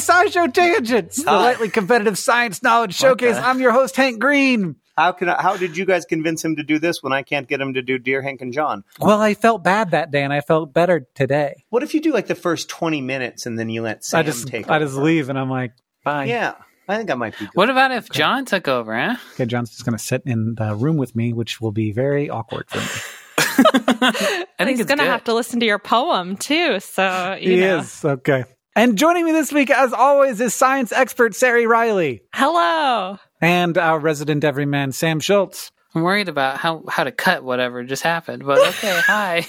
To SciShow Tangents, the lightly competitive science knowledge showcase. I'm your host, Hank Green. How can I, how did you guys convince him to do this when I can't get him to do Dear Hank and John? Well, I felt bad that day, and I felt better today. What if you do like the first twenty minutes and then you let Sam I just take? I over? just leave, and I'm like, bye. Yeah. I think I might be. Good. What about if John took over, huh? Okay, John's just going to sit in the room with me, which will be very awkward for me. I think he's going to have to listen to your poem too. So you he know. is okay. And joining me this week, as always, is science expert Ceri Riley. Hello. And our resident everyman, Sam Schultz. I'm worried about how, how to cut whatever just happened, but okay, hi.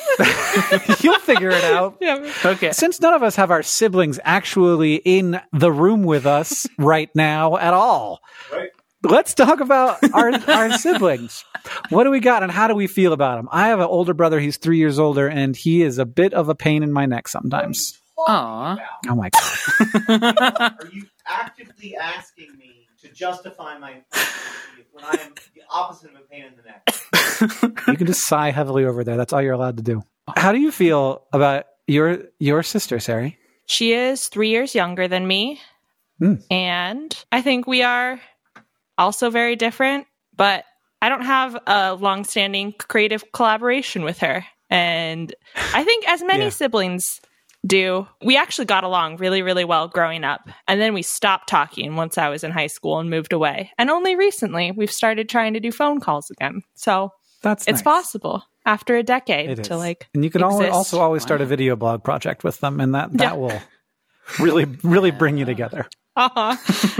You'll figure it out. Yeah. Okay. Since none of us have our siblings actually in the room with us right now at all, right. let's talk about our, our siblings. What do we got and how do we feel about them? I have an older brother. He's three years older, and he is a bit of a pain in my neck sometimes. Aww. Oh my god. Are you actively asking me to justify my when I am the opposite of a pain in the neck? you can just sigh heavily over there. That's all you're allowed to do. How do you feel about your your sister, Ceri? She is three years younger than me. Mm. And I think we are also very different, but I don't have a long-standing creative collaboration with her. And I think as many yeah. siblings do. We actually got along really, really well growing up. And then we stopped talking once I was in high school and moved away. And only recently we've started trying to do phone calls again. So that's it's nice. possible after a decade to like. And you can exist. also always start a video blog project with them, and that that yeah. will really, really bring you together. Uh-huh.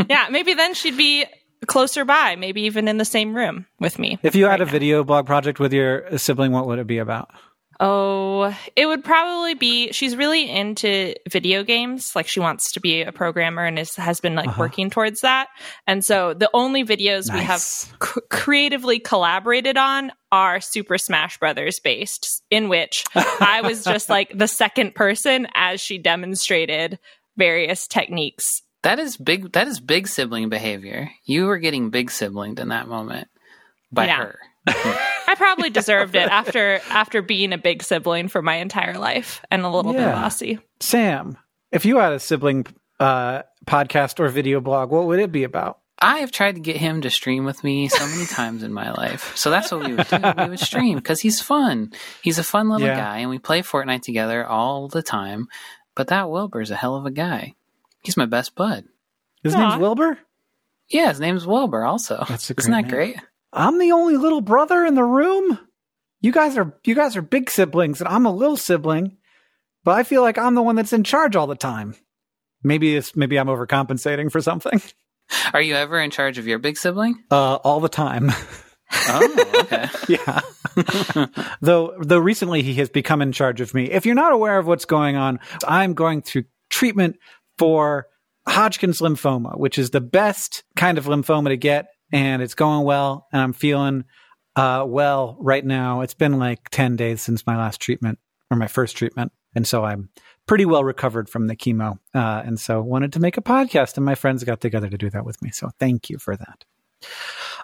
yeah, maybe then she'd be closer by, maybe even in the same room with me. If you right had a now. video blog project with your sibling, what would it be about? Oh, it would probably be she's really into video games. Like she wants to be a programmer and is, has been like uh-huh. working towards that. And so the only videos nice. we have c- creatively collaborated on are Super Smash Brothers based, in which I was just like the second person as she demonstrated various techniques. That is big. That is big sibling behavior. You were getting big siblinged in that moment by Yeah. her. I probably deserved it after after being a big sibling for my entire life and a little bit Yeah. bossy. Sam, if you had a sibling uh, podcast or video blog, what would it be about? I have tried to get him to stream with me so many times in my life. So that's what we would do. We would stream because he's fun. He's a fun little Yeah. guy, and we play Fortnite together all the time. But that Wilbur's a hell of a guy. He's my best bud. His Aw. name's Wilbur. Yeah, his name's Wilbur. Also, That's a isn't great that name. great? I'm the only little brother in the room. You guys are you guys are big siblings, and I'm a little sibling. But I feel like I'm the one that's in charge all the time. Maybe it's maybe I'm overcompensating for something. Are you ever in charge of your big sibling? Uh, all the time. Oh, okay. yeah. though though recently he has become in charge of me. If you're not aware of what's going on, I'm going through treatment for Hodgkin's lymphoma, which is the best kind of lymphoma to get, and it's going well, and I'm feeling uh, well right now. It's been like 10 days since my last treatment or my first treatment, and so I'm pretty well recovered from the chemo, uh, and so wanted to make a podcast, and my friends got together to do that with me. So thank you for that.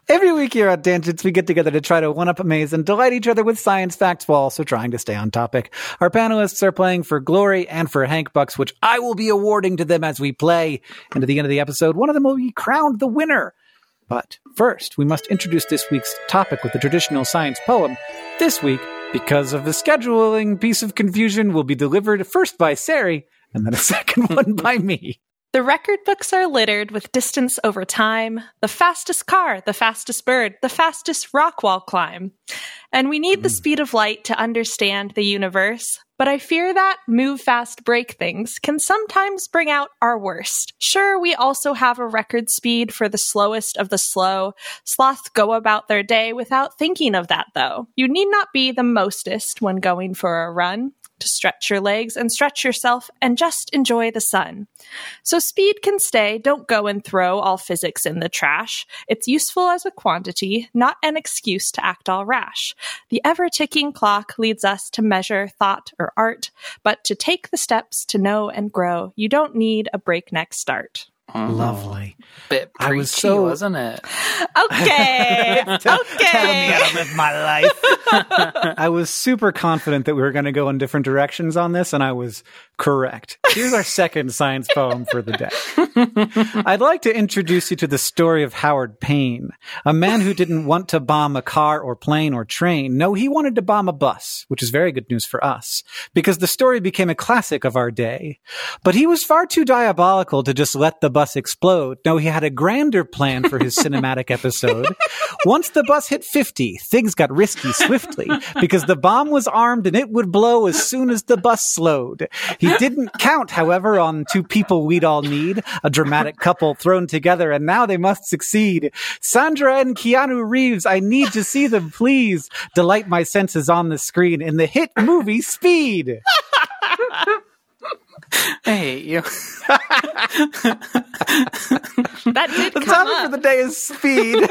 Every week here at Tangents, we get together to try to one up, amaze, and delight each other with science facts while also trying to stay on topic. Our panelists are playing for Glory and for Hank Bucks, which I will be awarding to them as we play. And at the end of the episode, one of them will be crowned the winner. But first, we must introduce this week's topic with the traditional science poem. This week, because of the scheduling piece of confusion, will be delivered first by Sari and then a second one by me. The record books are littered with distance over time, the fastest car, the fastest bird, the fastest rock wall climb. And we need the hmm. speed of light to understand the universe, but I fear that move fast, break things can sometimes bring out our worst. Sure, we also have a record speed for the slowest of the slow. Sloth go about their day without thinking of that, though. You need not be the mostest when going for a run. To stretch your legs and stretch yourself and just enjoy the sun. So speed can stay. Don't go and throw all physics in the trash. It's useful as a quantity, not an excuse to act all rash. The ever ticking clock leads us to measure thought or art, but to take the steps to know and grow, you don't need a breakneck start. Oh, Lovely. Bit I preachy, was so- wasn't it? Okay. okay. Tell me okay. how to live my life. I was super confident that we were going to go in different directions on this, and I was correct. Here's our second science poem for the day. I'd like to introduce you to the story of Howard Payne, a man who didn't want to bomb a car or plane or train. No, he wanted to bomb a bus, which is very good news for us, because the story became a classic of our day. But he was far too diabolical to just let the bus explode. No, he had a grander plan for his cinematic episode. Once the bus hit 50, things got risky swiftly because the bomb was armed and it would blow as soon as the bus slowed. He didn't count, however, on two people we'd all need, a dramatic couple thrown together, and now they must succeed. Sandra and Keanu Reeves, I need to see them, please. Delight my senses on the screen in the hit movie Speed. Hey, you. That did The come topic up. for the day is speed.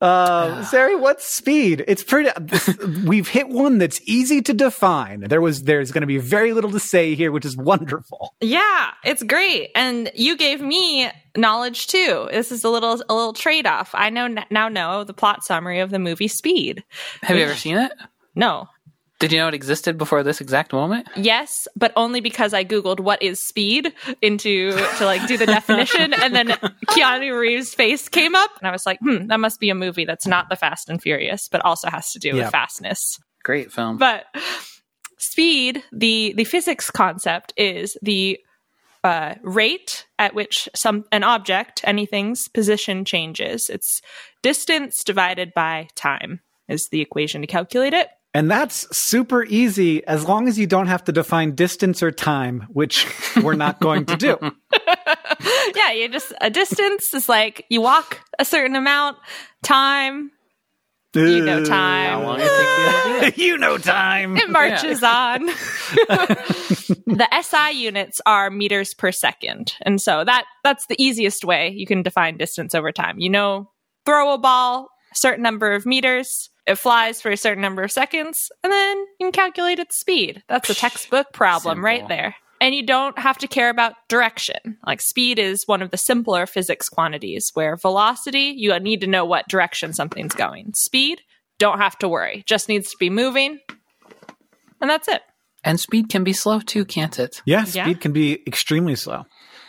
Uh, Ceri, what's speed? It's pretty. We've hit one that's easy to define. There was, there's going to be very little to say here, which is wonderful. Yeah, it's great. And you gave me knowledge too. This is a little a little trade-off. I know now know the plot summary of the movie Speed. Have you ever seen it? No. Did you know it existed before this exact moment? Yes, but only because I googled what is speed into to like do the definition and then Keanu Reeves' face came up and I was like, "Hmm, that must be a movie that's not the Fast and Furious, but also has to do Yeah. with fastness." Great film. But speed, the the physics concept is the uh, rate at which some an object, anything's position changes. It's distance divided by time is the equation to calculate it. And that's super easy as long as you don't have to define distance or time, which we're not going to do. yeah, you just a distance is like you walk a certain amount, time, you know How time. long it take you to do you know time. It marches on. the SI units are meters per second. And so that that's the easiest way you can define distance over time. You know, throw a ball a certain number of meters, it flies for a certain number of seconds, and then you can calculate its speed. That's a textbook problem right there. And you don't have to care about direction. Like speed is one of the simpler physics quantities where velocity, you need to know what direction something's going. Speed, don't have to worry. Just needs to be moving. And that's it. And speed can be slow too, can't it? Yeah, Yeah. speed can be extremely slow.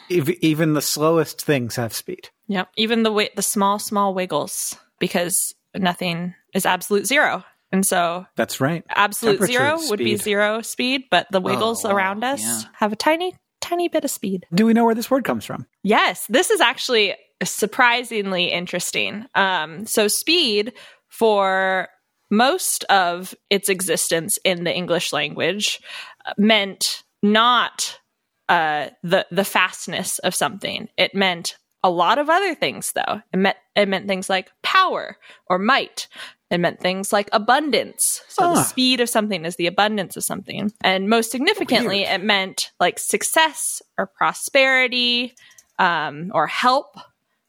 If, even the slowest things have speed. Yep. Even the wi- the small small wiggles because nothing is absolute zero. And so That's right. absolute zero would be zero speed, but the wiggles wow. around us Yeah. have a tiny tiny bit of speed. Do we know where this word comes from? Yes, this is actually surprisingly interesting. Um, so, speed for most of its existence in the English language uh, meant not uh, the the fastness of something. It meant a lot of other things, though. It meant it meant things like power or might. It meant things like abundance. So the Ah. speed of something is the abundance of something. And most significantly, it meant like success or prosperity um, or help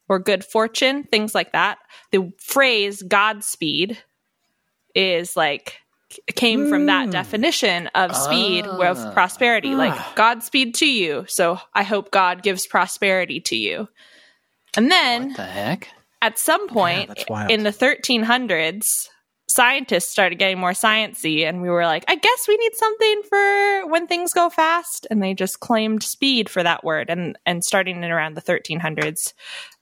or good fortune, things like that. The phrase Godspeed is like came from that Mm. definition of speed Ah. of prosperity, like Ah. Godspeed to you. So I hope God gives prosperity to you. And then What the heck? at some point that's wild. in the 1300s scientists started getting more sciency and we were like i guess we need something for when things go fast and they just claimed speed for that word and and starting in around the 1300s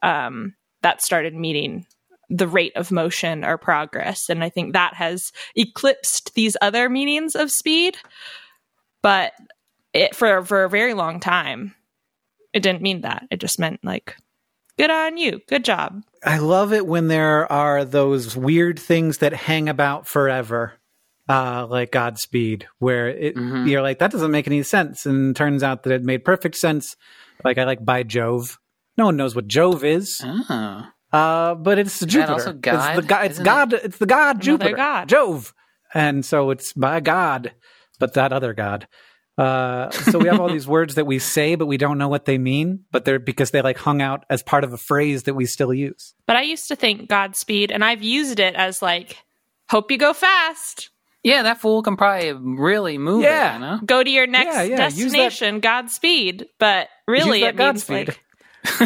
um, that started meaning the rate of motion or progress and i think that has eclipsed these other meanings of speed but it for for a very long time it didn't mean that it just meant like good on you good job I love it when there are those weird things that hang about forever, uh, like Godspeed, where it, Mhm. you're like, that doesn't make any sense. And turns out that it made perfect sense. Like, I like by Jove. No one knows what Jove is, Oh. uh, but it's Jupiter. also It's the god. It's Isn't God. It's the god Jupiter. god. Jove. And so it's by God, but that other God. Uh, so we have all these words that we say, but we don't know what they mean, but they're because they like hung out as part of a phrase that we still use. But I used to think Godspeed, and I've used it as like, hope you go fast. Yeah, that fool can probably really move Yeah. it, you know? Go to your next Yeah, yeah, use that- destination, Godspeed. But really, Use it that means Godspeed. like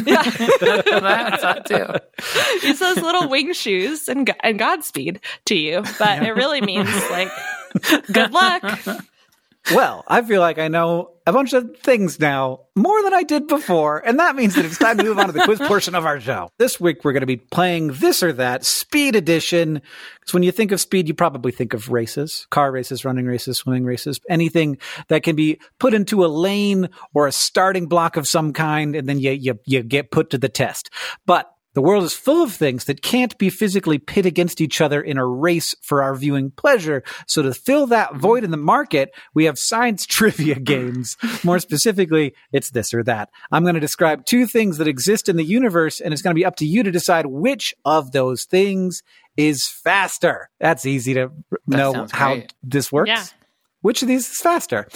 yeah, That's that too. use those little wing shoes and go- and Godspeed to you. But it really means like good luck. Well, I feel like I know a bunch of things now, more than I did before, and that means that it's time to move on to the quiz portion of our show. This week, we're going to be playing this or that speed edition. Because when you think of speed, you probably think of races, car races, running races, swimming races, anything that can be put into a lane or a starting block of some kind, and then you, you, you get put to the test. But the world is full of things that can't be physically pit against each other in a race for our viewing pleasure. So to fill that void in the market, we have science trivia games. More specifically, it's this or that. I'm going to describe two things that exist in the universe, and it's going to be up to you to decide which of those things is faster. That's easy to know how great. this works. Yeah. Which of these is faster?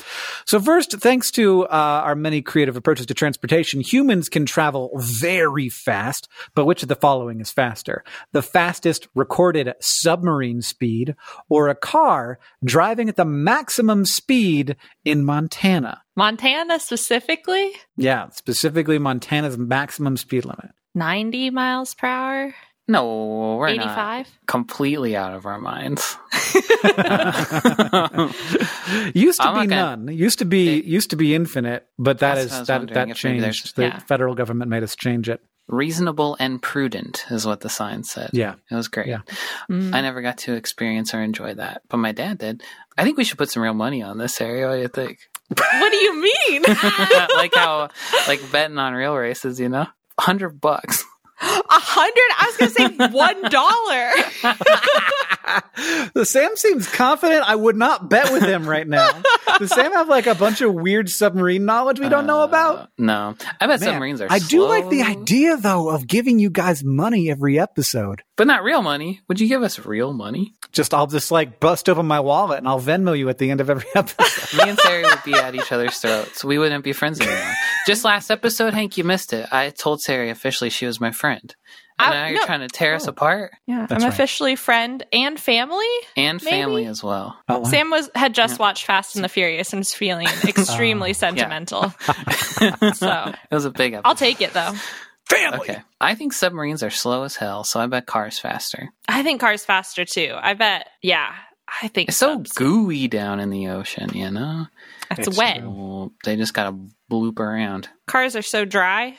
So first, thanks to uh, our many creative approaches to transportation, humans can travel very fast. But which of the following is faster? The fastest recorded submarine speed, or a car driving at the maximum speed in Montana? Montana specifically, Yeah, specifically Montana's maximum speed limit. 90 miles per hour, No, we're not 85. completely out of our minds. used to I'm be not none. Used to be used to be infinite, but That's is what I was that that if maybe there's- changed. The Yeah. federal government made us change it. Reasonable and prudent is what the sign said. Yeah. It was great. Yeah. Mm. I never got to experience or enjoy that, but my dad did. I think we should put some real money on this area. What do you think? What do you mean? like how, like betting on real races, you know? Hundred bucks. A hundred? I was to say one dollar. the Sam seems confident. I would not bet with him right now. Does Sam have like a bunch of weird submarine knowledge we don't know about? Uh, no, I bet Man, submarines are. I do like the idea though of giving you guys money every episode. but not real money. Would you give us real money? Just I'll just like bust open my wallet and I'll Venmo you at the end of every episode. Me and Ceri would be at each other's throats. We wouldn't be friends anymore. Just last episode, Hank, you missed it. I told Ceri officially she was my friend. I- now you're no. trying to tear us Oh. apart Yeah, That's I'm right. officially friend and family. and Maybe. family as well. Oh, wow. Sam was had just Yeah. watched Fast and the Furious and was feeling extremely Oh. sentimental. so It was a big episode. I'll take it though. family. Okay. I think submarines are slow as hell, so I bet cars faster. I think cars faster too. I bet. Yeah, I think It's so gooey down in the ocean, you know? It's, It's wet. true. They just gotta bloop around. Cars are so dry.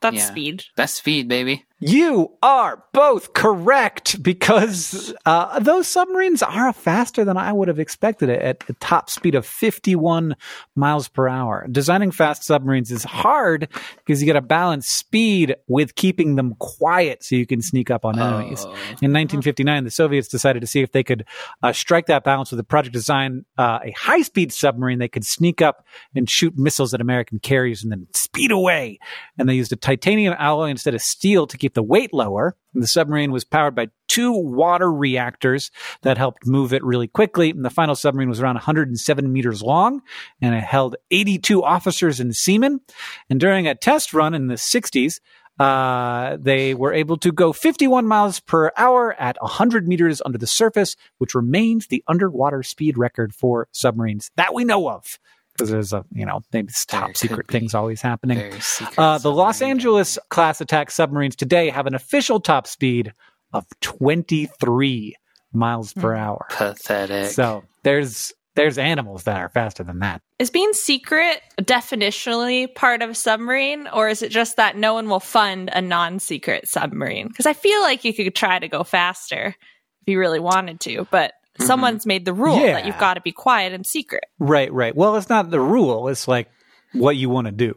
That's Yeah. speed. That's speed, baby. You are both correct because uh, those submarines are faster than I would have expected it at a top speed of 51 miles per hour. Designing fast submarines is hard because you got to balance speed with keeping them quiet so you can sneak up on enemies. Oh. In 1959, the Soviets decided to see if they could uh, strike that balance with a project design uh, a high speed submarine that could sneak up and shoot missiles at American carriers and then speed away. And they used a titanium alloy instead of steel to keep the weight lower. And the submarine was powered by two water reactors that helped move it really quickly. And the final submarine was around 107 meters long and it held 82 officers and seamen. And during a test run in the 60s, uh, they were able to go 51 miles per hour at 100 meters under the surface, which remains the underwater speed record for submarines that we know of. Because there's a, you know, maybe top secret be. things always happening. Uh, the Los. Angeles class attack submarines today have an official top speed of 23 miles per hour. Pathetic. So there's there's animals that are faster than that. Is being secret definitionally part of a submarine, or is it just that no one will fund a non-secret submarine? Because I feel like you could try to go faster if you really wanted to, but Someone's made the rule Yeah. that you've got to be quiet and secret. Right, right. Well, it's not the rule. It's like what you want to do.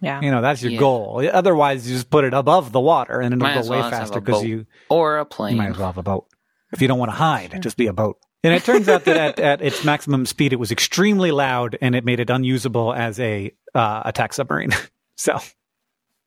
Yeah. You know, that's your Yeah. goal. Otherwise, you just put it above the water and it'll Might go as way well faster because you, or a you plane. might as well have a boat. If you don't want to hide, just be a boat. And it turns out that at, at its maximum speed, it was extremely loud and it made it unusable as a uh, attack submarine. so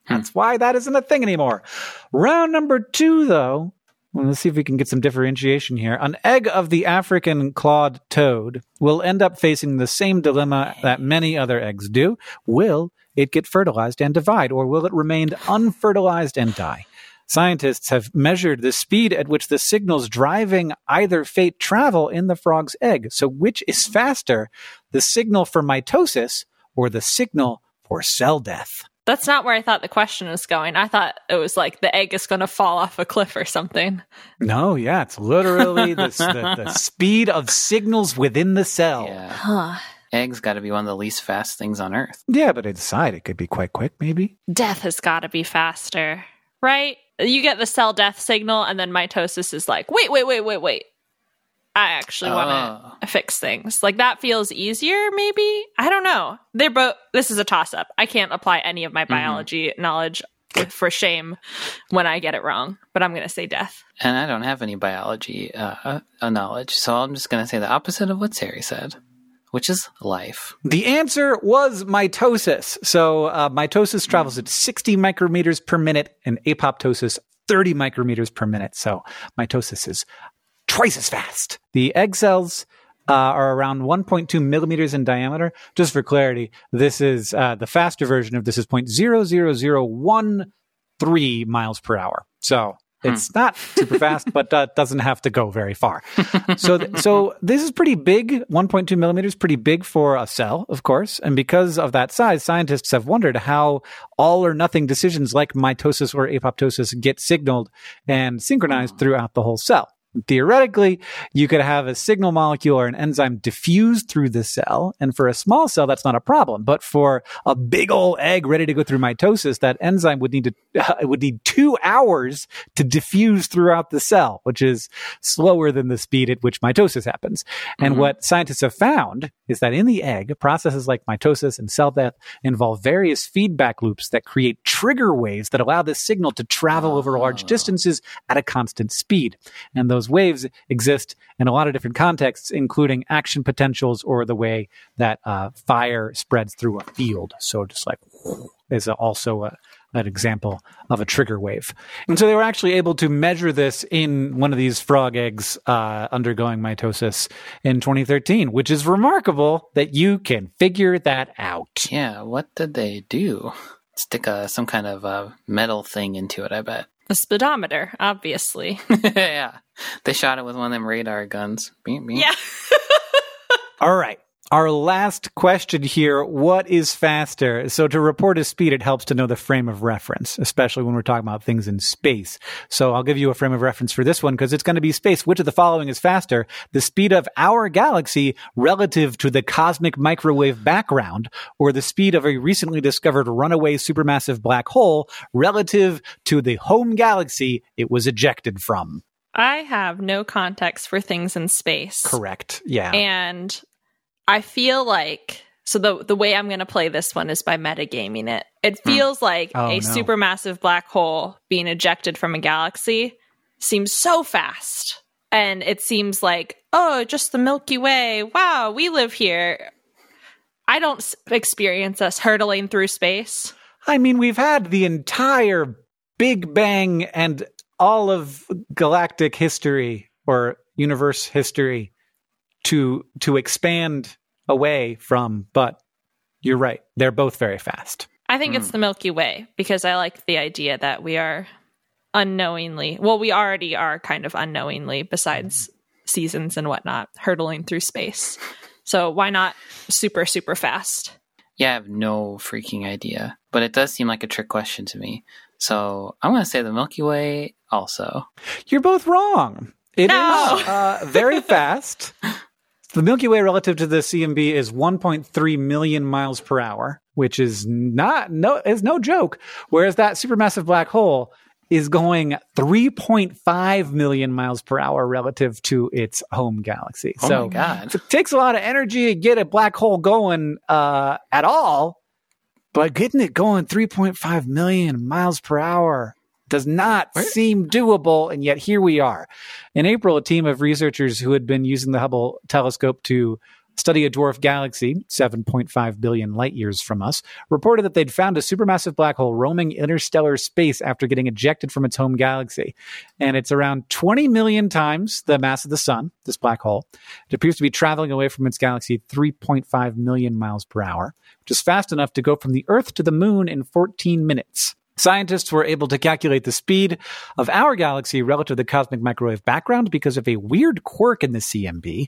that's why that isn't a thing anymore. Round number two, though. Well, Let's see if we can get some differentiation here. An egg of the African clawed toad will end up facing the same dilemma that many other eggs do. Will it get fertilized and divide, or will it remain unfertilized and die? Scientists have measured the speed at which the signals driving either fate travel in the frog's egg. So, which is faster, the signal for mitosis or the signal for cell death? That's not where I thought the question was going. I thought it was like the egg is going to fall off a cliff or something. No, yeah, it's literally the, the, the speed of signals within the cell. Yeah, Yeah. Huh. Eggs got to be one of the least fast things on Earth. Yeah, but inside it could be quite quick, maybe. Death has got to be faster, right? You get the cell death signal, and then mitosis is like, wait, wait, wait, wait, wait. I actually want to fix things. Like that feels easier, maybe. I don't know. They're both. This is a toss up. I can't apply any of my biology knowledge for shame when I get it wrong. But I'm going to say death. And I don't have any biology uh, uh, knowledge, so I'm just going to say the opposite of what Terry said, which is life. The answer was mitosis. So uh, mitosis travels at 60 micrometers per minute and apoptosis 30 micrometers per minute. So mitosis is twice as fast. The egg cells uh, are around 1.2 millimeters in diameter. Just for clarity, this is uh, the faster version of this is 0.00013 miles per hour. So it's not super fast, but uh, doesn't have to go very far. so, th- so this is pretty big. 1.2 millimeters, pretty big for a cell, of course. And because of that size, scientists have wondered how all or nothing decisions like mitosis or apoptosis get signaled and synchronized throughout the whole cell. Theoretically, you could have a signal molecule or an enzyme diffused through the cell. And for a small cell, that's not a problem. But for a big old egg ready to go through mitosis, that enzyme would need to, it would need two hours to diffuse throughout the cell, which is slower than the speed at which mitosis happens. And Mhm. what scientists have found is that in the egg, processes like mitosis and cell death involve various feedback loops that create trigger waves that allow the signal to travel over large Oh. distances at a constant speed. And those waves exist in a lot of different contexts, including action potentials or the way that uh, fire spreads through a field. So just like is also a, an example of a trigger wave. And so they were actually able to measure this in one of these frog eggs uh, undergoing mitosis in 2013, which is remarkable that you can figure that out. Yeah, what did they do? Stick a, some kind of uh, metal thing into it, I bet. A speedometer, obviously. yeah. They shot it with one of them radar guns. Beep, beep. Yeah. All right. Our last question here what is faster? So, to report a speed, it helps to know the frame of reference, especially when we're talking about things in space. So, I'll give you a frame of reference for this one because it's going to be space. Which of the following is faster? The speed of our galaxy relative to the cosmic microwave background, or the speed of a recently discovered runaway supermassive black hole relative to the home galaxy it was ejected from? I have no context for things in space. Correct. Yeah. And I feel like so the the way I'm going to play this one is by metagaming it. It hmm. feels like Oh, a no. supermassive black hole being ejected from a galaxy seems so fast. And it seems like, oh, just the Milky Way. Wow, we live here. I don't experience us hurtling through space. I mean, we've had the entire Big Bang and all of galactic history or universe history to to expand away from, but you're right. They're both very fast. I think it's the Milky Way because I like the idea that we are unknowingly, well, we already are kind of unknowingly, besides seasons and whatnot, hurtling through space. So why not super, super fast? Yeah, I have no freaking idea. But it does seem like a trick question to me. So I'm going to say the Milky Way also. You're both wrong. It is No. uh, very fast. The Milky Way relative to the CMB is 1.3 million miles per hour, which is not no is no joke. Whereas that supermassive black hole is going 3.5 million miles per hour relative to its home galaxy. Oh so my God. if it takes a lot of energy to get a black hole going uh, at all, but getting it going 3.5 million miles per hour does not Where- seem doable. And yet here we are. In April, a team of researchers who had been using the Hubble telescope to study a dwarf galaxy 7.5 billion light years from us reported that they'd found a supermassive black hole roaming interstellar space after getting ejected from its home galaxy and it's around 20 million times the mass of the sun this black hole it appears to be traveling away from its galaxy 3.5 million miles per hour which is fast enough to go from the earth to the moon in 14 minutes Scientists were able to calculate the speed of our galaxy relative to the cosmic microwave background because of a weird quirk in the CMB.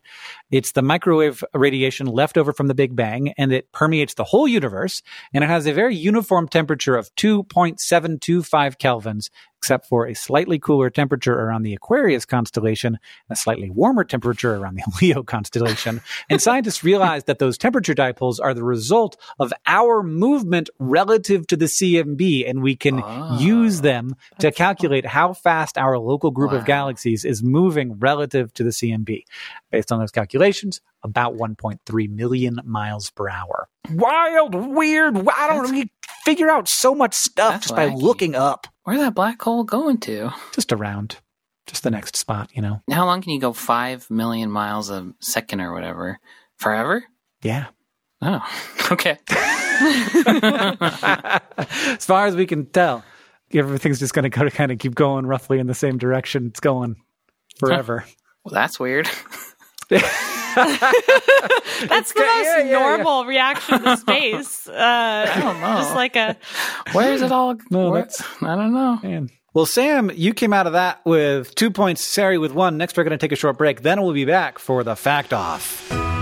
It's the microwave radiation left over from the Big Bang, and it permeates the whole universe, and it has a very uniform temperature of 2.725 kelvins, except for a slightly cooler temperature around the Aquarius constellation and a slightly warmer temperature around the Leo constellation. and scientists realized that those temperature dipoles are the result of our movement relative to the CMB, and we can Ah. use them to calculate how fast our local group Wow. of galaxies is moving relative to the CMB. Based on those calculations, about 1.3 million miles per hour. Wild, weird. I don't That's- know. You figure out so much stuff That's just by wacky. looking up. Where'd that black hole going to? Just around. Just the next spot, you know? How long can you go 5 million miles a second or whatever? Forever? Yeah. Oh, okay. as far as we can tell, everything's just going to to kind of keep going roughly in the same direction it's going forever. Well, that's weird. That's the Yeah, most yeah, yeah. normal reaction to space. Uh, I don't know. Just like a Where is it all? No, what's- I don't know. Man. Well, Sam, you came out of that with two points, Ceri with one. Next, we're going to take a short break. Then we'll be back for the fact off.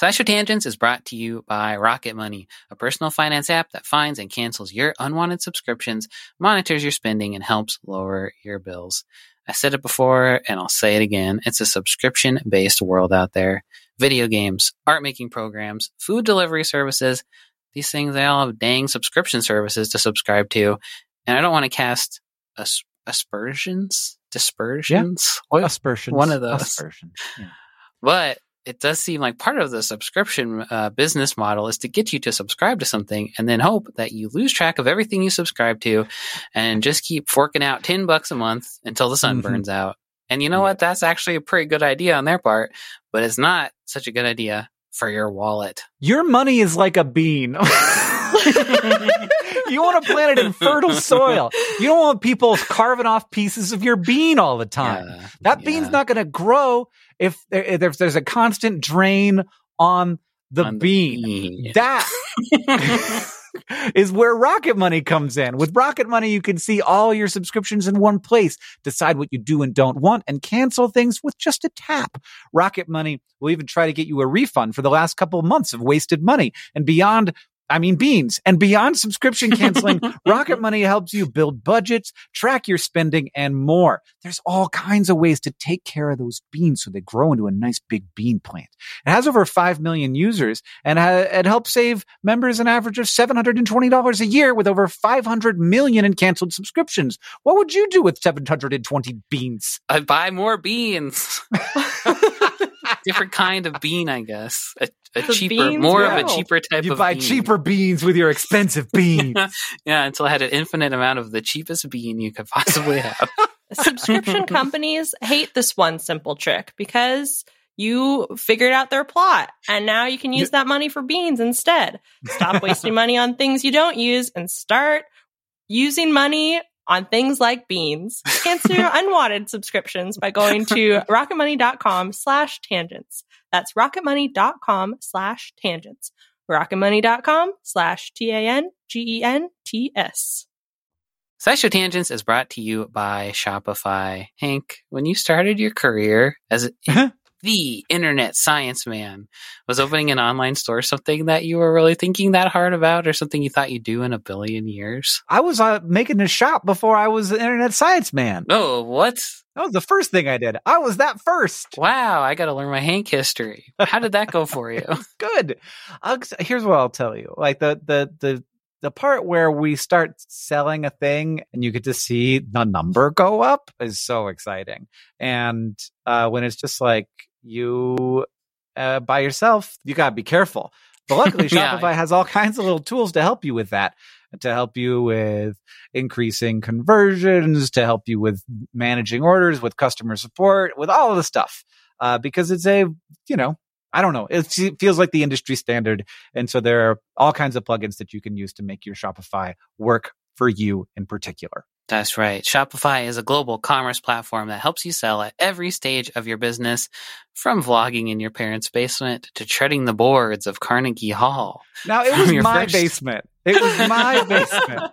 SciShow Tangents is brought to you by Rocket Money, a personal finance app that finds and cancels your unwanted subscriptions, monitors your spending, and helps lower your bills. I said it before and I'll say it again. It's a subscription based world out there. Video games, art making programs, food delivery services. These things, they all have dang subscription services to subscribe to. And I don't want to cast as- aspersions, dispersions. What- oh, Aspersions. One of those. Aspersions. Yeah. but it does seem like part of the subscription uh, business model is to get you to subscribe to something and then hope that you lose track of everything you subscribe to and just keep forking out 10 bucks a month until the sun Mhm. burns out. And you know Yeah. what? That's actually a pretty good idea on their part, but it's not such a good idea for your wallet. Your money is like a bean. you want to plant it in fertile soil. You don't want people carving off pieces of your bean all the time. Yeah, That bean's not going to grow if, there, if there's a constant drain on the On the bean. bean. That is where Rocket Money comes in. With Rocket Money, you can see all your subscriptions in one place, decide what you do and don't want, and cancel things with just a tap. Rocket Money will even try to get you a refund for the last couple of months of wasted money and beyond. I mean, beans and beyond subscription canceling, Rocket Money helps you build budgets, track your spending, and more. There's all kinds of ways to take care of those beans so they grow into a nice big bean plant. It has over 5 million users and ha- it helps save members an average of $720 a year with over 500 million in canceled subscriptions. What would you do with 720 beans? I'd buy more beans. Different kind of bean, I guess. A, a cheaper, beans more of a cheaper type of bean. You buy bean. cheaper beans with your expensive beans. yeah, until I had an infinite amount of the cheapest bean you could possibly have. Subscription companies hate this one simple trick because you figured out their plot and now you can use that money for beans instead. Stop wasting money on things you don't use and start using money on things like beans. Cancel your unwanted subscriptions by going to rocketmoney.com slash tangents. That's rocketmoney.com slash tangents. rocketmoney.com slash T-A-N-G-E-N-T-S. SciShow Tangents is brought to you by Shopify. Hank, when you started your career as the internet science man, was opening an online store something that you were really thinking that hard about or something you thought you'd do in a billion years? I was uh, making a shop before I was an internet science man. Oh, what? That was the first thing I did. I was that first. Wow, I got to learn my Hank history. How did that go for you? Good. I'll, here's what I'll tell you. Like the the the the part where we start selling a thing and you get to see the number go up is so exciting. And uh, when it's just like you uh, by yourself, you gotta be careful. But luckily, Yeah. Shopify has all kinds of little tools to help you with that. To help you with increasing conversions, to help you with managing orders, with customer support, with all of the stuff. Uh, because it's a, you know, I don't know. It feels like the industry standard. And so there are all kinds of plugins that you can use to make your Shopify work for you in particular. That's right. Shopify is a global commerce platform that helps you sell at every stage of your business, from vlogging in your parents' basement to treading the boards of Carnegie Hall. Now, it was my first- basement. It was my basement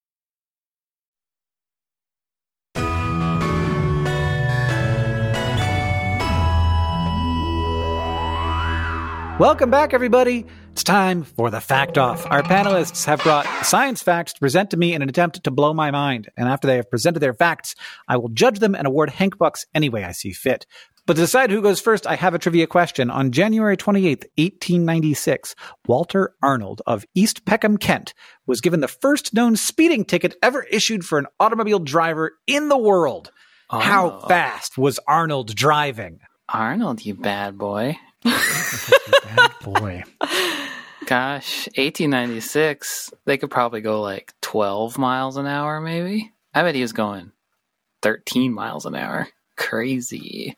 Welcome back, everybody. It's time for the fact off. Our panelists have brought science facts to present to me in an attempt to blow my mind. And after they have presented their facts, I will judge them and award Hank Bucks any way I see fit. But to decide who goes first, I have a trivia question. On January 28th, 1896, Walter Arnold of East Peckham, Kent, was given the first known speeding ticket ever issued for an automobile driver in the world. How Oh. fast was Arnold driving? Arnold, you bad boy. Bad boy. Gosh, 1896, they could probably go like 12 miles an hour, maybe. I bet he was going 13 miles an hour. Crazy.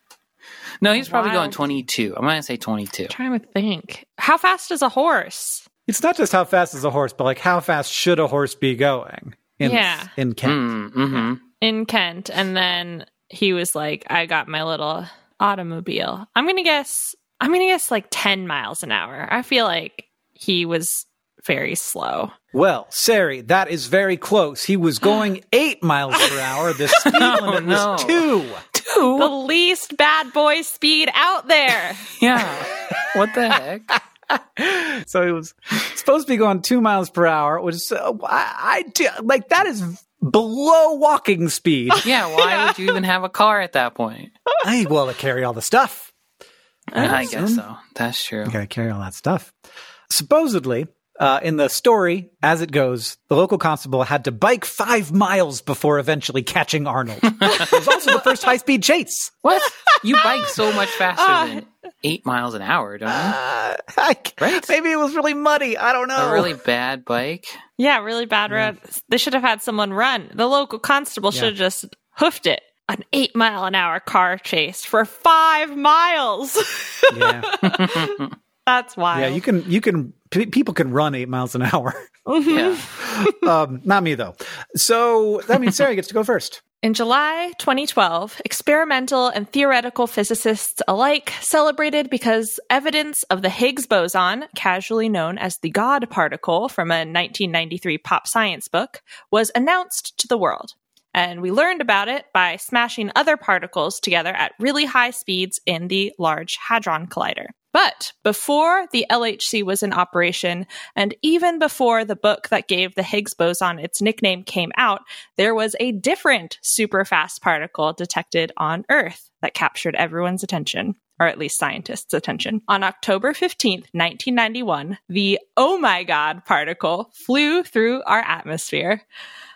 No, he's probably going 22. I'm going to say 22. I'm trying to think. How fast is a horse? It's not just how fast is a horse, but like how fast should a horse be going in Yeah. in Kent? Mm, hmm in Kent, and then he was like, "I got my little automobile." I'm gonna guess. I'm gonna guess like 10 miles an hour. I feel like he was very slow. Well, Ceri, that is very close. He was going eight miles per hour. The speed Oh, limit no. was two. Two? The least bad boy speed out there. yeah. What the heck? So he was supposed to be going two miles per hour, which is, uh, I, I do- like that is below walking speed. Yeah, why would you even have a car at that point? I well, to carry all the stuff. I guess so. That's true. You gotta carry all that stuff. Supposedly, uh, in the story, as it goes, the local constable had to bike five miles before eventually catching Arnold. it was also the first high speed chase. What? You bike so much faster Ah. than eight miles an hour, don't you? Uh, I, Right? Maybe it was really muddy. I don't know. A really bad bike. Yeah, really bad road. They should have had someone run. The local constable Yeah. should have just hoofed it. An eight mile an hour car chase for five miles. yeah, That's wild. yeah. You can, you can. P- people can run eight miles an hour. Yeah. um, not me though. So that means Ceri gets to go first. In July 2012, experimental and theoretical physicists alike celebrated because evidence of the Higgs boson, casually known as the God particle from a 1993 pop science book, was announced to the world. And we learned about it by smashing other particles together at really high speeds in the Large Hadron Collider. But before the LHC was in operation, and even before the book that gave the Higgs boson its nickname came out, there was a different super fast particle detected on Earth that captured everyone's attention, or at least scientists' attention. On October 15th, 1991, the Oh My God particle flew through our atmosphere.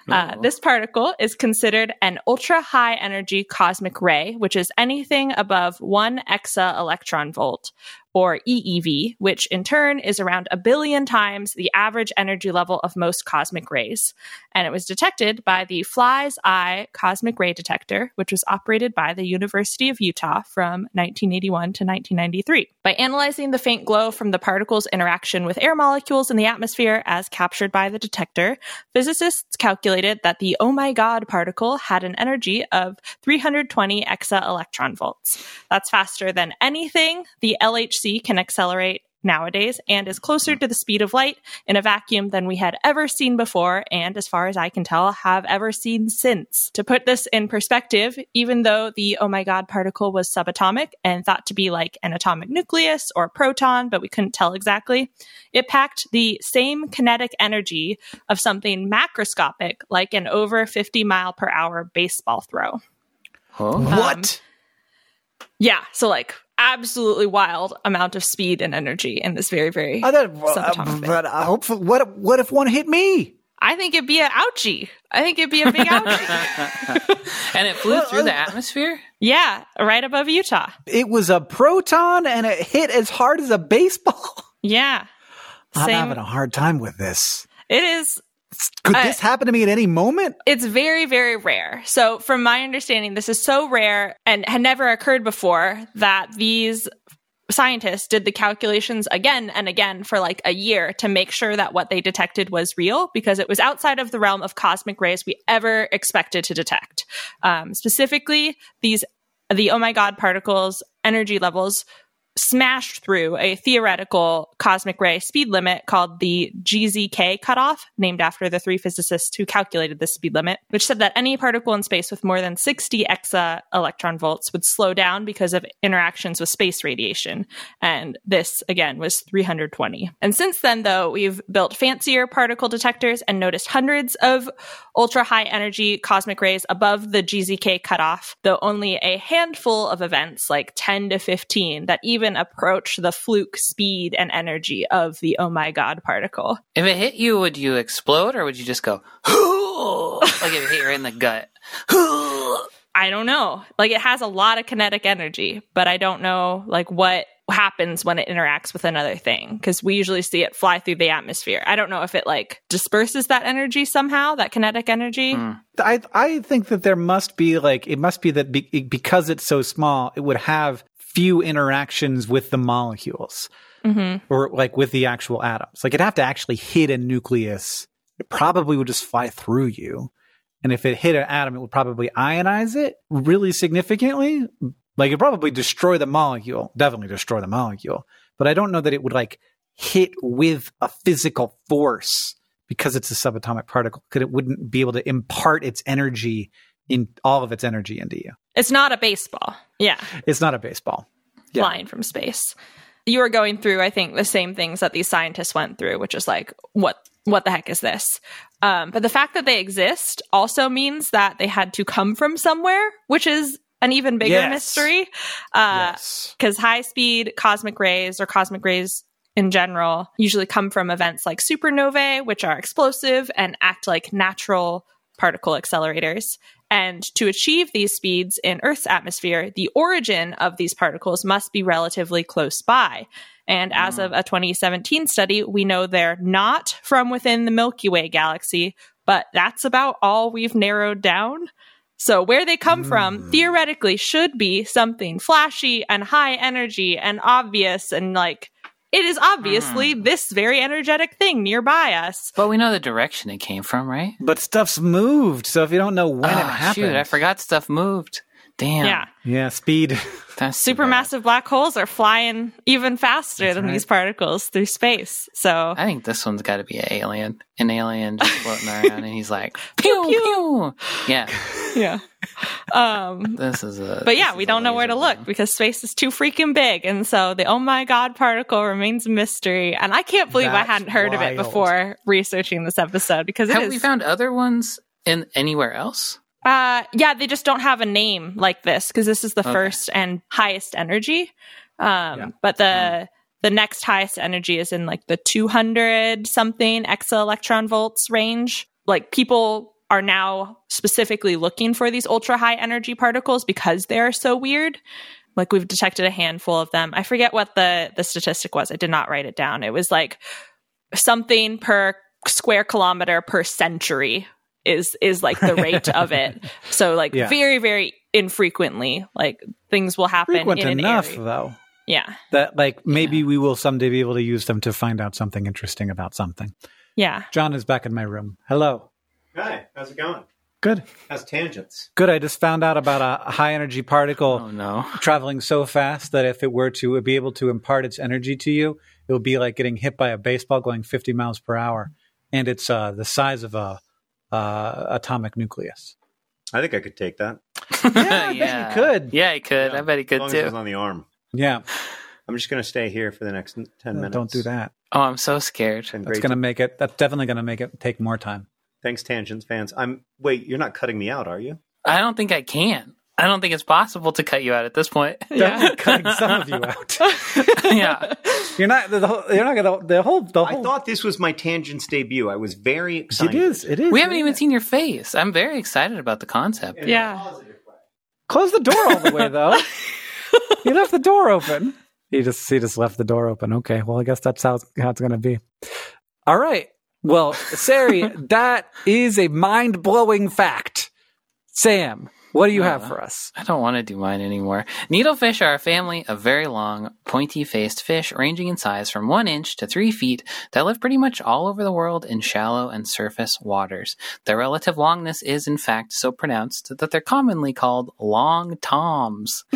Uh, this particle is considered an ultra high energy cosmic ray, which is anything above one exa electron volt, or EeV, which in turn is around a billion times the average energy level of most cosmic rays. And it was detected by the Fly's Eye Cosmic Ray Detector, which was operated by the University of Utah from 1981 to 1993. By analyzing the faint glow from the particle's interaction with air molecules in the atmosphere as captured by the detector, physicists calculated that the Oh My God particle had an energy of 320 exa electron volts. That's faster than anything the LHC can accelerate nowadays and is closer to the speed of light in a vacuum than we had ever seen before and as far as I can tell have ever seen since. To put this in perspective, even though the oh my god particle was subatomic and thought to be like an atomic nucleus or proton, but we couldn't tell exactly, it packed the same kinetic energy of something macroscopic like an over 50 mile per hour baseball throw. Oh. What? Um, yeah, so like absolutely wild amount of speed and energy in this very very I thought, subatomic um, bit. but uh, I hope. What? What if one hit me? I think it'd be an ouchie. I think it'd be a big ouchie. and it flew through the um, atmosphere? yeah, right above Utah. It was a proton, and it hit as hard as a baseball. Yeah. I'm Same. having a hard time with this. It is Could I- this happen to me at any moment? it's very very rare. So from my understanding this is so rare and had never occurred before that these scientists did the calculations again and again for like a year to make sure that what they detected was real because it was outside of the realm of cosmic rays we ever expected to detect. Um, specifically, these the oh my god particles energy levels smashed through a theoretical cosmic ray speed limit called the GZK cutoff, named after the three physicists who calculated this speed limit, which said that any particle in space with more than 60 exa electron volts would slow down because of interactions with space radiation. And this, again, was 320. And since then, though, we've built fancier particle detectors and noticed hundreds of ultra high energy cosmic rays above the GZK cutoff, though only a handful of events, like 10 to 15, that even approach the fluke speed and energy of the oh my god particle. If it hit you, would you explode or would you just go, like if it hit you right in the gut? I don't know. Like it has a lot of kinetic energy, but I don't know like what happens when it interacts with another thing because we usually see it fly through the atmosphere. I don't know if it like disperses that energy somehow, that kinetic energy. Hmm. I I think that there must be like it must be that be, because it's so small, it would have few interactions with the molecules hmm or like with the actual atoms. Like it'd have to actually hit a nucleus. It probably would just fly through you. And if it hit an atom, it would probably ionize it really significantly. Like it'd probably destroy the molecule, definitely destroy the molecule. But I don't know that it would like hit with a physical force because it's a subatomic particle? Could it wouldn't be able to impart its energy in all of its energy into you? It's not a baseball. Yeah. It's not a baseball. Yeah. flying from space. You are going through, I think, the same things that these scientists went through, which is like, what what the heck is this? Um, but the fact that they exist also means that they had to come from somewhere, which is an even bigger Yes. mystery. Uh, yes. because high speed cosmic rays or cosmic rays in general usually come from events like supernovae, which are explosive and act like natural particle accelerators. And to achieve these speeds in Earth's atmosphere, the origin of these particles must be relatively close by. And as mm. of a 2017 study, we know they're not from within the Milky Way galaxy, but that's about all we've narrowed down. So where they come from mm. theoretically should be something flashy and high energy and obvious and like it is obviously hmm. this very energetic thing nearby us. But we know the direction it came from, right? But stuff's moved, so if you don't know when it oh, happened, shoot, I forgot stuff moved. Damn. Yeah. yeah, speed. That's too bad. Supermassive black holes are flying even faster That's than right. these particles through space. So I think this one's got to be an alien. An alien just floating around, and he's like, pew, pew. pew. Yeah, yeah. Um this is a. But yeah, we don't know where to look beam. because space is too freaking big. And so the oh my god particle remains a mystery. And I can't believe I hadn't heard of it before researching this episode because it Have is we found other ones in anywhere else? Uh, yeah, they just don't have a name like this because this is the Okay. first and highest energy. Um, Yeah. but the the next highest energy is in like the 200 something exaelectron volts range. Like people are now specifically looking for these ultra high energy particles because they are so weird. Like we've detected a handful of them. I forget what the the statistic was. I did not write it down. It was like something per square kilometer per century is is like the rate of it. So like Yeah. very very infrequently like things will happen Frequent in an enough, area. though, Yeah. that like maybe we will someday be able to use them to find out something interesting about something. Yeah. John is back in my room. Hello. Hi, how's it going? Good. How's tangents? Good. I just found out about a high energy particle Oh no. traveling so fast that if it were to be able to impart its energy to you, it would be like getting hit by a baseball going 50 miles per hour. And it's uh, the size of a uh, atomic nucleus. I think I could take that. Yeah, I bet you could. Yeah, he could. Yeah, I bet he could as it was too. on the arm. Yeah. I'm just going to stay here for the next 10 minutes. Don't do that. Oh, I'm so scared. It's That's going to to- make it, that's definitely going to make it take more time. Thanks, Tangents fans. I'm. Wait, you're not cutting me out, are you? I don't think I can. I don't think it's possible to cut you out at this point. Definitely cutting some of you out. yeah. You're not, the whole, you're not going to, the whole, the whole. I thought this was my Tangents debut. I was very excited. it is, it is. We haven't yeah. even seen your face. I'm very excited about the concept. In Yeah. Close the door all the way though. he left the door open. He just he just left the door open. Okay, well I guess that's how it's, how it's going to be. All right. Well, Ceri, that is a mind blowing fact. Sam, what do you have for us? I don't want to do mine anymore. Needlefish are a family of very long, pointy faced fish ranging in size from one inch to three feet that live pretty much all over the world in shallow and surface waters. Their relative longness is, in fact, so pronounced that they're commonly called long toms.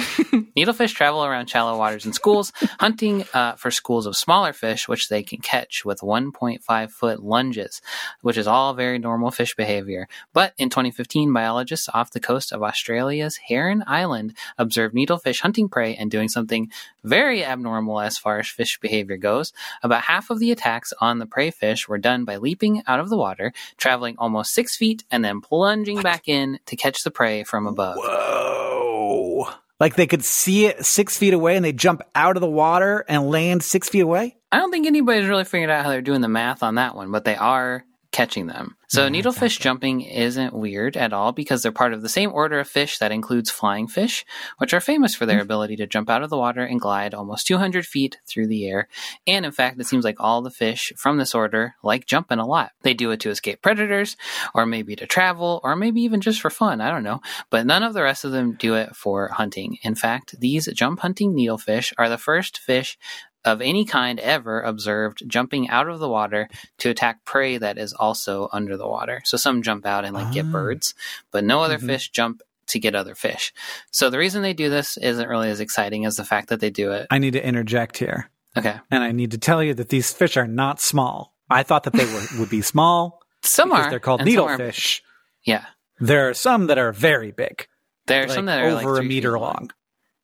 Needlefish travel around shallow waters in schools, hunting uh, for schools of smaller fish, which they can catch with 1.5 foot lunges, which is all very normal fish behavior. But in 2015, biologists off the coast of Australia's Heron Island observed needlefish hunting prey and doing something very abnormal as far as fish behavior goes. About half of the attacks on the prey fish were done by leaping out of the water, traveling almost six feet, and then plunging back in to catch the prey from above. Whoa! Like they could see it six feet away, and they jump out of the water and land six feet away. I don't think anybody's really figured out how they're doing the math on that one, but they are catching them. So Yeah, needlefish gotcha. jumping isn't weird at all because they're part of the same order of fish that includes flying fish, which are famous for their mm. ability to jump out of the water and glide almost 200 feet through the air. And in fact, it seems like all the fish from this order like jumping a lot. They do it to escape predators, or maybe to travel, or maybe even just for fun. I don't know. But none of the rest of them do it for hunting. In fact, these jump hunting needlefish are the first fish of any kind ever observed jumping out of the water to attack prey that is also under the water. So some jump out and like get Ah. birds, but no other Mhm. fish jump to get other fish. So the reason they do this isn't really as exciting as the fact that they do it. I need to interject here. Okay. and I need to tell you that these fish are not small. I thought that they were would be small Some are. they're called and some are- needlefish. Yeah. There are some that are very big, There are like some that are like over a meter long.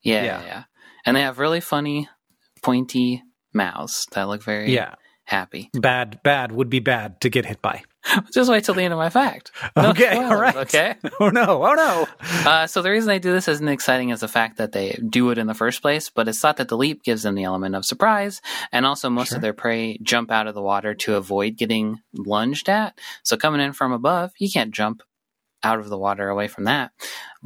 Yeah, Yeah. yeah, yeah. And they have really funny, pointy mouths that look very Yeah, happy. bad, bad would be bad to get hit by. Just wait till the end of my fact. No Okay, spoilers, all right. Okay. Oh no! Oh no! Uh, so the reason they do this isn't exciting as the fact that they do it in the first place, but it's thought that the leap gives them the element of surprise, and also most Sure. of their prey jump out of the water to avoid getting lunged at. So coming in from above, you can't jump out of the water away from that.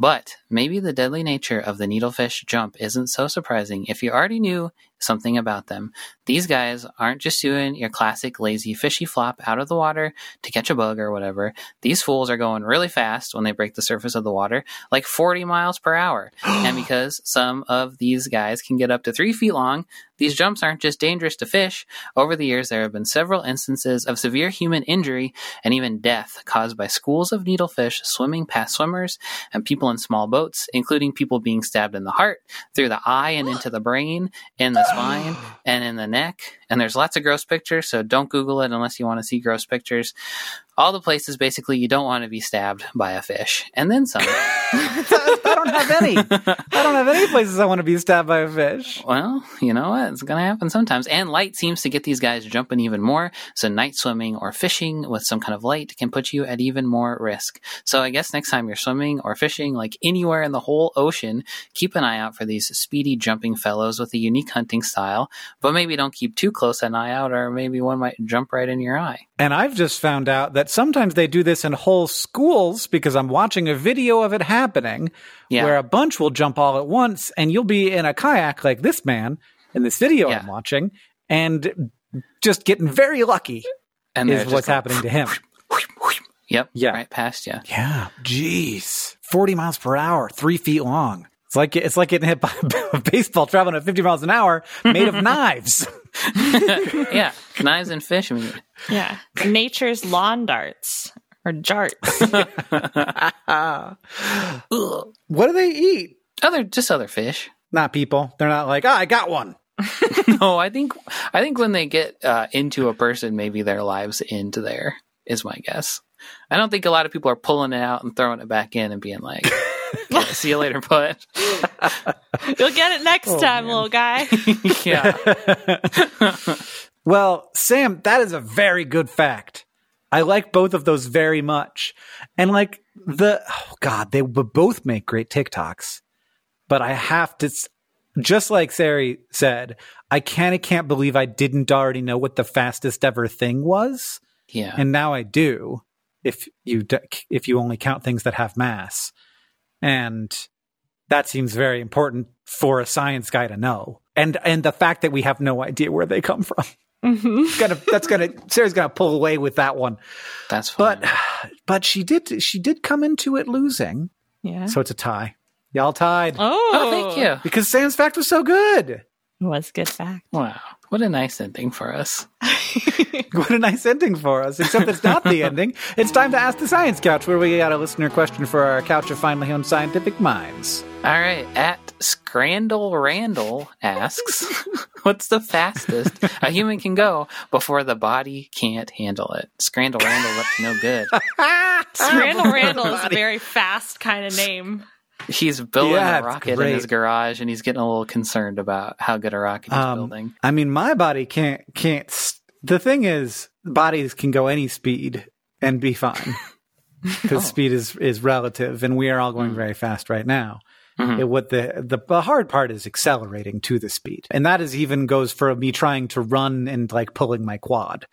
But maybe the deadly nature of the needlefish jump isn't so surprising if you already knew something about them. These guys aren't just doing your classic lazy fishy flop out of the water to catch a bug or whatever. These fools are going really fast when they break the surface of the water, like 40 miles per hour. and because some of these guys can get up to three feet long, these jumps aren't just dangerous to fish. Over the years, there have been several instances of severe human injury and even death caused by schools of needlefish swimming past swimmers and people in small boats, including people being stabbed in the heart, through the eye and into the brain, in the spine, and in the neck. And there's lots of gross pictures, so don't Google it unless you want to see gross pictures. All the places basically you don't want to be stabbed by a fish. And then some. I don't have any. I don't have any places I want to be stabbed by a fish. Well, you know what? It's going to happen sometimes. And light seems to get these guys jumping even more. So night swimming or fishing with some kind of light can put you at even more risk. So I guess next time you're swimming or fishing, like anywhere in the whole ocean, keep an eye out for these speedy jumping fellows with a unique hunting style. But maybe don't keep too close an eye out, or maybe one might jump right in your eye. And I've just found out that sometimes they do this in whole schools because I'm watching a video of it happening Yeah. where a bunch will jump all at once and you'll be in a kayak like this man in this video Yeah. I'm watching and just getting very lucky And is what's like, happening to him. Yep. Yeah. Right past you. Yeah. Jeez. 40 miles per hour, three feet long. It's like it's like getting hit by a baseball traveling at 50 miles an hour made of knives. yeah. Knives and fish. I mean, Yeah. Nature's lawn darts or jarts. what do they eat? other just other fish. Not people. They're not like, oh, I got one. no, I think I think when they get uh, into a person, maybe their lives end there. Is my guess. I don't think a lot of people are pulling it out and throwing it back in and being like, "Okay, "See you later, bud." You'll get it next Oh, time, man. little guy. yeah, Well, Sam, that is a very good fact. I like both of those very much. And like the, oh God, they would both make great TikToks. But I have to, just like Ceri said, I kind of can't believe I didn't already know what the fastest ever thing was. yeah. And now I do, if you, if you only count things that have mass. And that seems very important for a science guy to know. And, and the fact that we have no idea where they come from hmm gonna that's gonna Ceri's gonna pull away with that one. That's fine. But but she did she did come into it losing, Yeah. so it's a tie. Y'all tied Oh, oh, thank you. because Sam's fact was so good. It was good fact. Wow, what a nice ending for us. What a nice ending for us. Except it's not the ending. It's time to ask the science couch, where we got a listener question for our couch of finely honed scientific minds. All right, at Scrandle Randall asks, "What's the fastest a human can go before the body can't handle it?" Scrandle Randall looked no good. Randall Randall is a very fast kind of name. He's building Yeah, a rocket in his garage, and he's getting a little concerned about how good a rocket he's Um, building. I mean, my body can't can't. s- The thing is, bodies can go any speed and be fine because Oh. speed is is relative, and we are all going Mm. very fast right now. Mhm. It, what the, the the hard part is accelerating to the speed, and that is even goes for me trying to run and like pulling my quad.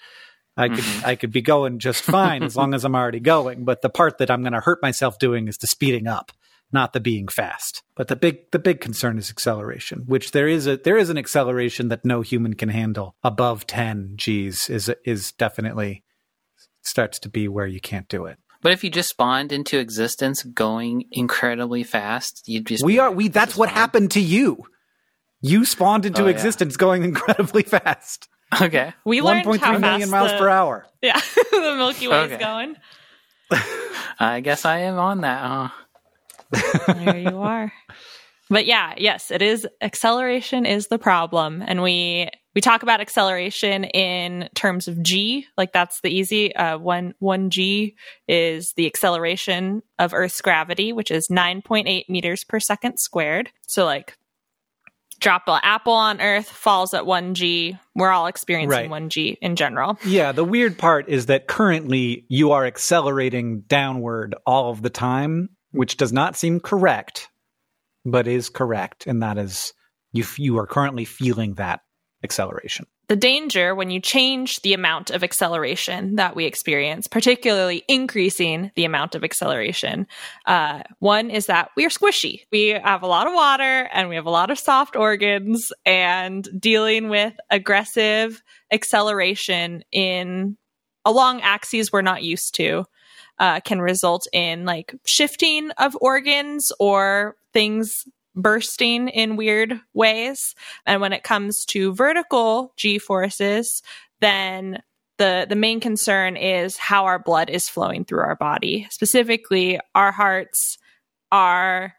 I could Mhm. I could be going just fine as long as I'm already going, but the part that I'm going to hurt myself doing is the speeding up, not the being fast. But the big the big concern is acceleration, which there is a there is an acceleration that no human can handle above 10 G's is is definitely starts to be where you can't do it. But if you just spawned into existence going incredibly fast, you'd just we are we that's what happened to you. You spawned into Oh, yeah. existence going incredibly fast. Okay. We learned 1.3 how million fast miles the, per hour. Yeah, the Milky Way is Okay. going. I guess I am on that, huh? There you are. But yeah, yes, it is. Acceleration is the problem, and we we talk about acceleration in terms of g, like that's the easy uh, one. One g is the acceleration of Earth's gravity, which is nine point eight meters per second squared. So like drop an apple on Earth falls at one g. We're all experiencing Right. one g in general. Yeah, the weird part is that currently you are accelerating downward all of the time, which does not seem correct, but is correct, and that is you you are currently feeling that acceleration. the danger when you change the amount of acceleration that we experience, particularly increasing the amount of acceleration. Uh, one is that we are squishy. We have a lot of water and we have a lot of soft organs, and dealing with aggressive acceleration in along axes we're not used to. Uh, can result in like shifting of organs or things bursting in weird ways. And when it comes to vertical G forces, then the the main concern is how our blood is flowing through our body. Specifically, our hearts are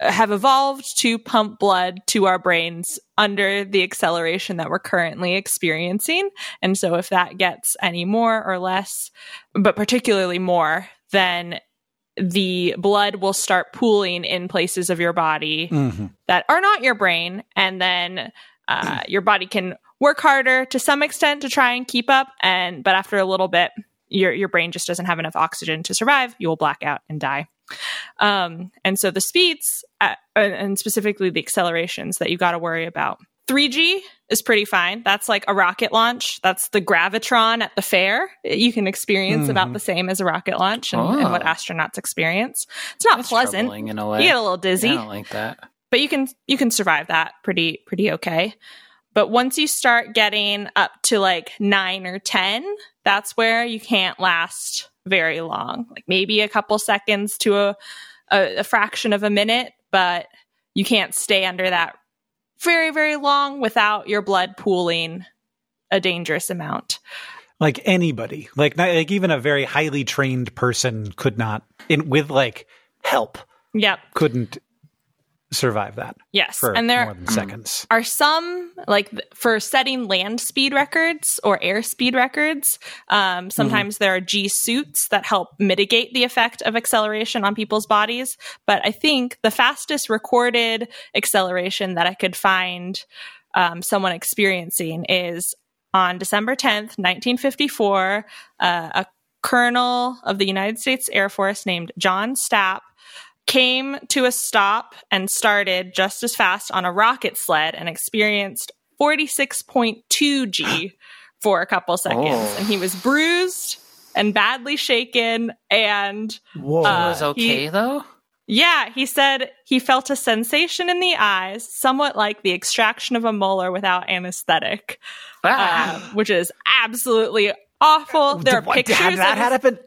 have evolved to pump blood to our brains under the acceleration that we're currently experiencing. And so if that gets any more or less, but particularly more, then the blood will start pooling in places of your body Mm-hmm. that are not your brain and then uh, your body can work harder to some extent to try and keep up and but after a little bit your your brain just doesn't have enough oxygen to survive you will black out and die um, and so the speeds uh, and- and specifically the accelerations that you got to worry about 3g is pretty fine that's like a rocket launch that's the gravitron at the fair you can experience about Mhm. the same as a rocket launch and, and what Oh. astronauts experience it's not That's pleasant in a way. you get a little dizzy I don't like that. but you can you can survive that pretty pretty okay but once you start getting up to like 9 or 10 that's where you can't last very long. Like maybe a couple seconds to a a, a fraction of a minute but you can't stay under that very very long without your blood pooling a dangerous amount. Like anybody, like not, like even a very highly trained person could not, in with like help, yep. couldn't survive that yes and there more than seconds. are some like for setting land speed records or air speed records um, sometimes there are g suits that help mitigate the effect of acceleration on people's bodies but i think the fastest recorded acceleration that i could find um, someone experiencing is on december 10th 1954 uh, a colonel of the united states air force named john stapp came to a stop and started just as fast on a rocket sled and experienced 46.2 G for a couple seconds. Oh. And he was bruised and badly shaken. And Whoa! Uh, was okay he- though. yeah, he said he felt a sensation in the eyes, somewhat like the extraction of a molar without anesthetic, Ah. uh, which is absolutely awful. There are What- pictures. Had that of- happened?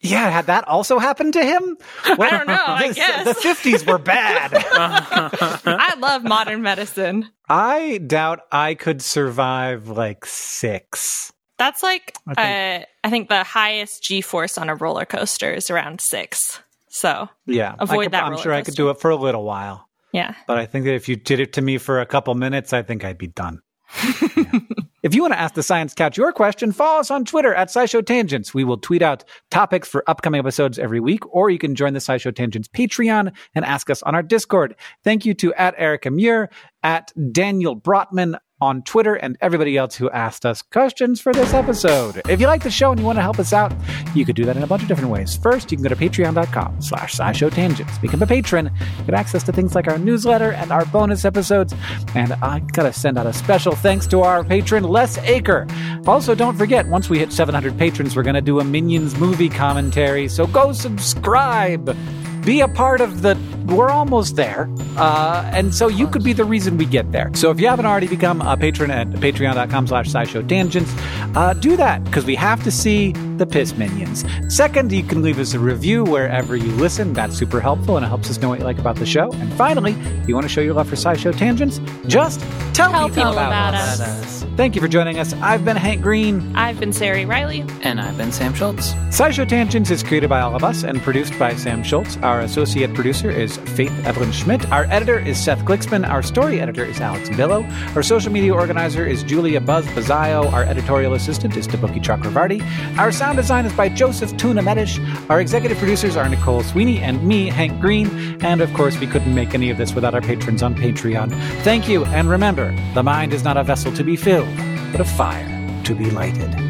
Yeah, had that also happened to him? Well, don't know, I the- guess. the fifties were bad. I love modern medicine. I doubt I could survive like six. That's like I I think- uh, I think the highest G force on a roller coaster is around six. So Yeah, Avoid could- that I'm sure I could do it for a little while, yeah, but I think that if you did it to me for a couple minutes, I think I'd be done. If you want to ask the Science Couch your question, follow us on Twitter at SciShow Tangents. We will tweet out topics for upcoming episodes every week, or you can join the SciShow Tangents Patreon and ask us on our Discord. Thank you to at Erica Muir, at Daniel Brotman on Twitter, and everybody else who asked us questions for this episode. If you like the show and you want to help us out, you could do that in a bunch of different ways. First, you can go to patreon.com slash SciShow Tangents. Become a patron, get access to things like our newsletter and our bonus episodes. And I gotta send out a special thanks to our patron, Les Aker. Also, don't forget, once we hit 700 patrons, we're gonna do a Minions movie commentary, so go subscribe. Be a part of the. We're almost there. Uh, and so you could be the reason we get there. So if you haven't already become a patron at patreon.com slash scishow tangents, uh, do that because we have to see the Piss Minions. Second, you can leave us a review wherever you listen. That's super helpful and it helps us know what you like about the show. And finally, if you want to show your love for SciShow Tangents, just tell, Tell people, people about, about us. us. Thank you for joining us. I've been Hank Green. I've been Ceri Riley. And I've been Sam Schultz. SciShow Tangents is created by all of us and produced by Sam Schultz. Our associate producer is Faith Evelyn Schmidt. Our editor is Seth Glicksman. Our story editor is Alex Billow. Our social media organizer is Julia Buzz Bazzaio. Our editorial assistant is Deboki Chakravarti. Our sound design is by Joseph Tuna Medish. Our executive producers are Nicole Sweeney and me, Hank Green. And of course, we couldn't make any of this without our patrons on Patreon. Thank you, and remember, the mind is not a vessel to be filled, but a fire to be lighted.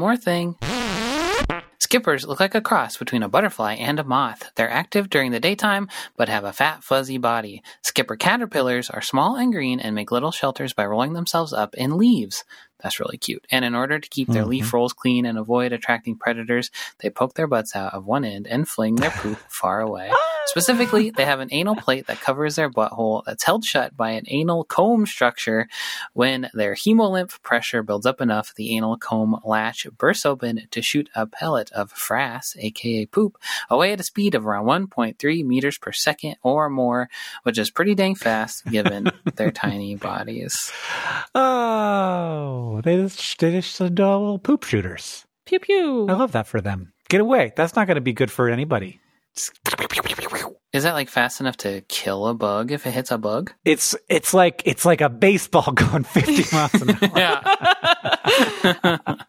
More thing. Skippers look like a cross between a butterfly and a moth. They're active during the daytime, but have a fat, fuzzy body. Skipper caterpillars are small and green and make little shelters by rolling themselves up in leaves. That's really cute. And in order to keep their leaf mm-hmm. rolls clean and avoid attracting predators, they poke their butts out of one end and fling their poop far away. Specifically, they have an anal plate that covers their butthole that's held shut by an anal comb structure. When their hemolymph pressure builds up enough, the anal comb latch bursts open to shoot a pellet of frass, aka poop, away at a speed of around 1.3 meters per second or more, which is pretty dang fast given their tiny bodies. Oh, Oh, they just, they just little poop shooters. Pew pew. I love that for them. Get away. That's not going to be good for anybody. Is that like fast enough to kill a bug if it hits a bug? It's it's like it's like a baseball going 50 miles an hour. Yeah.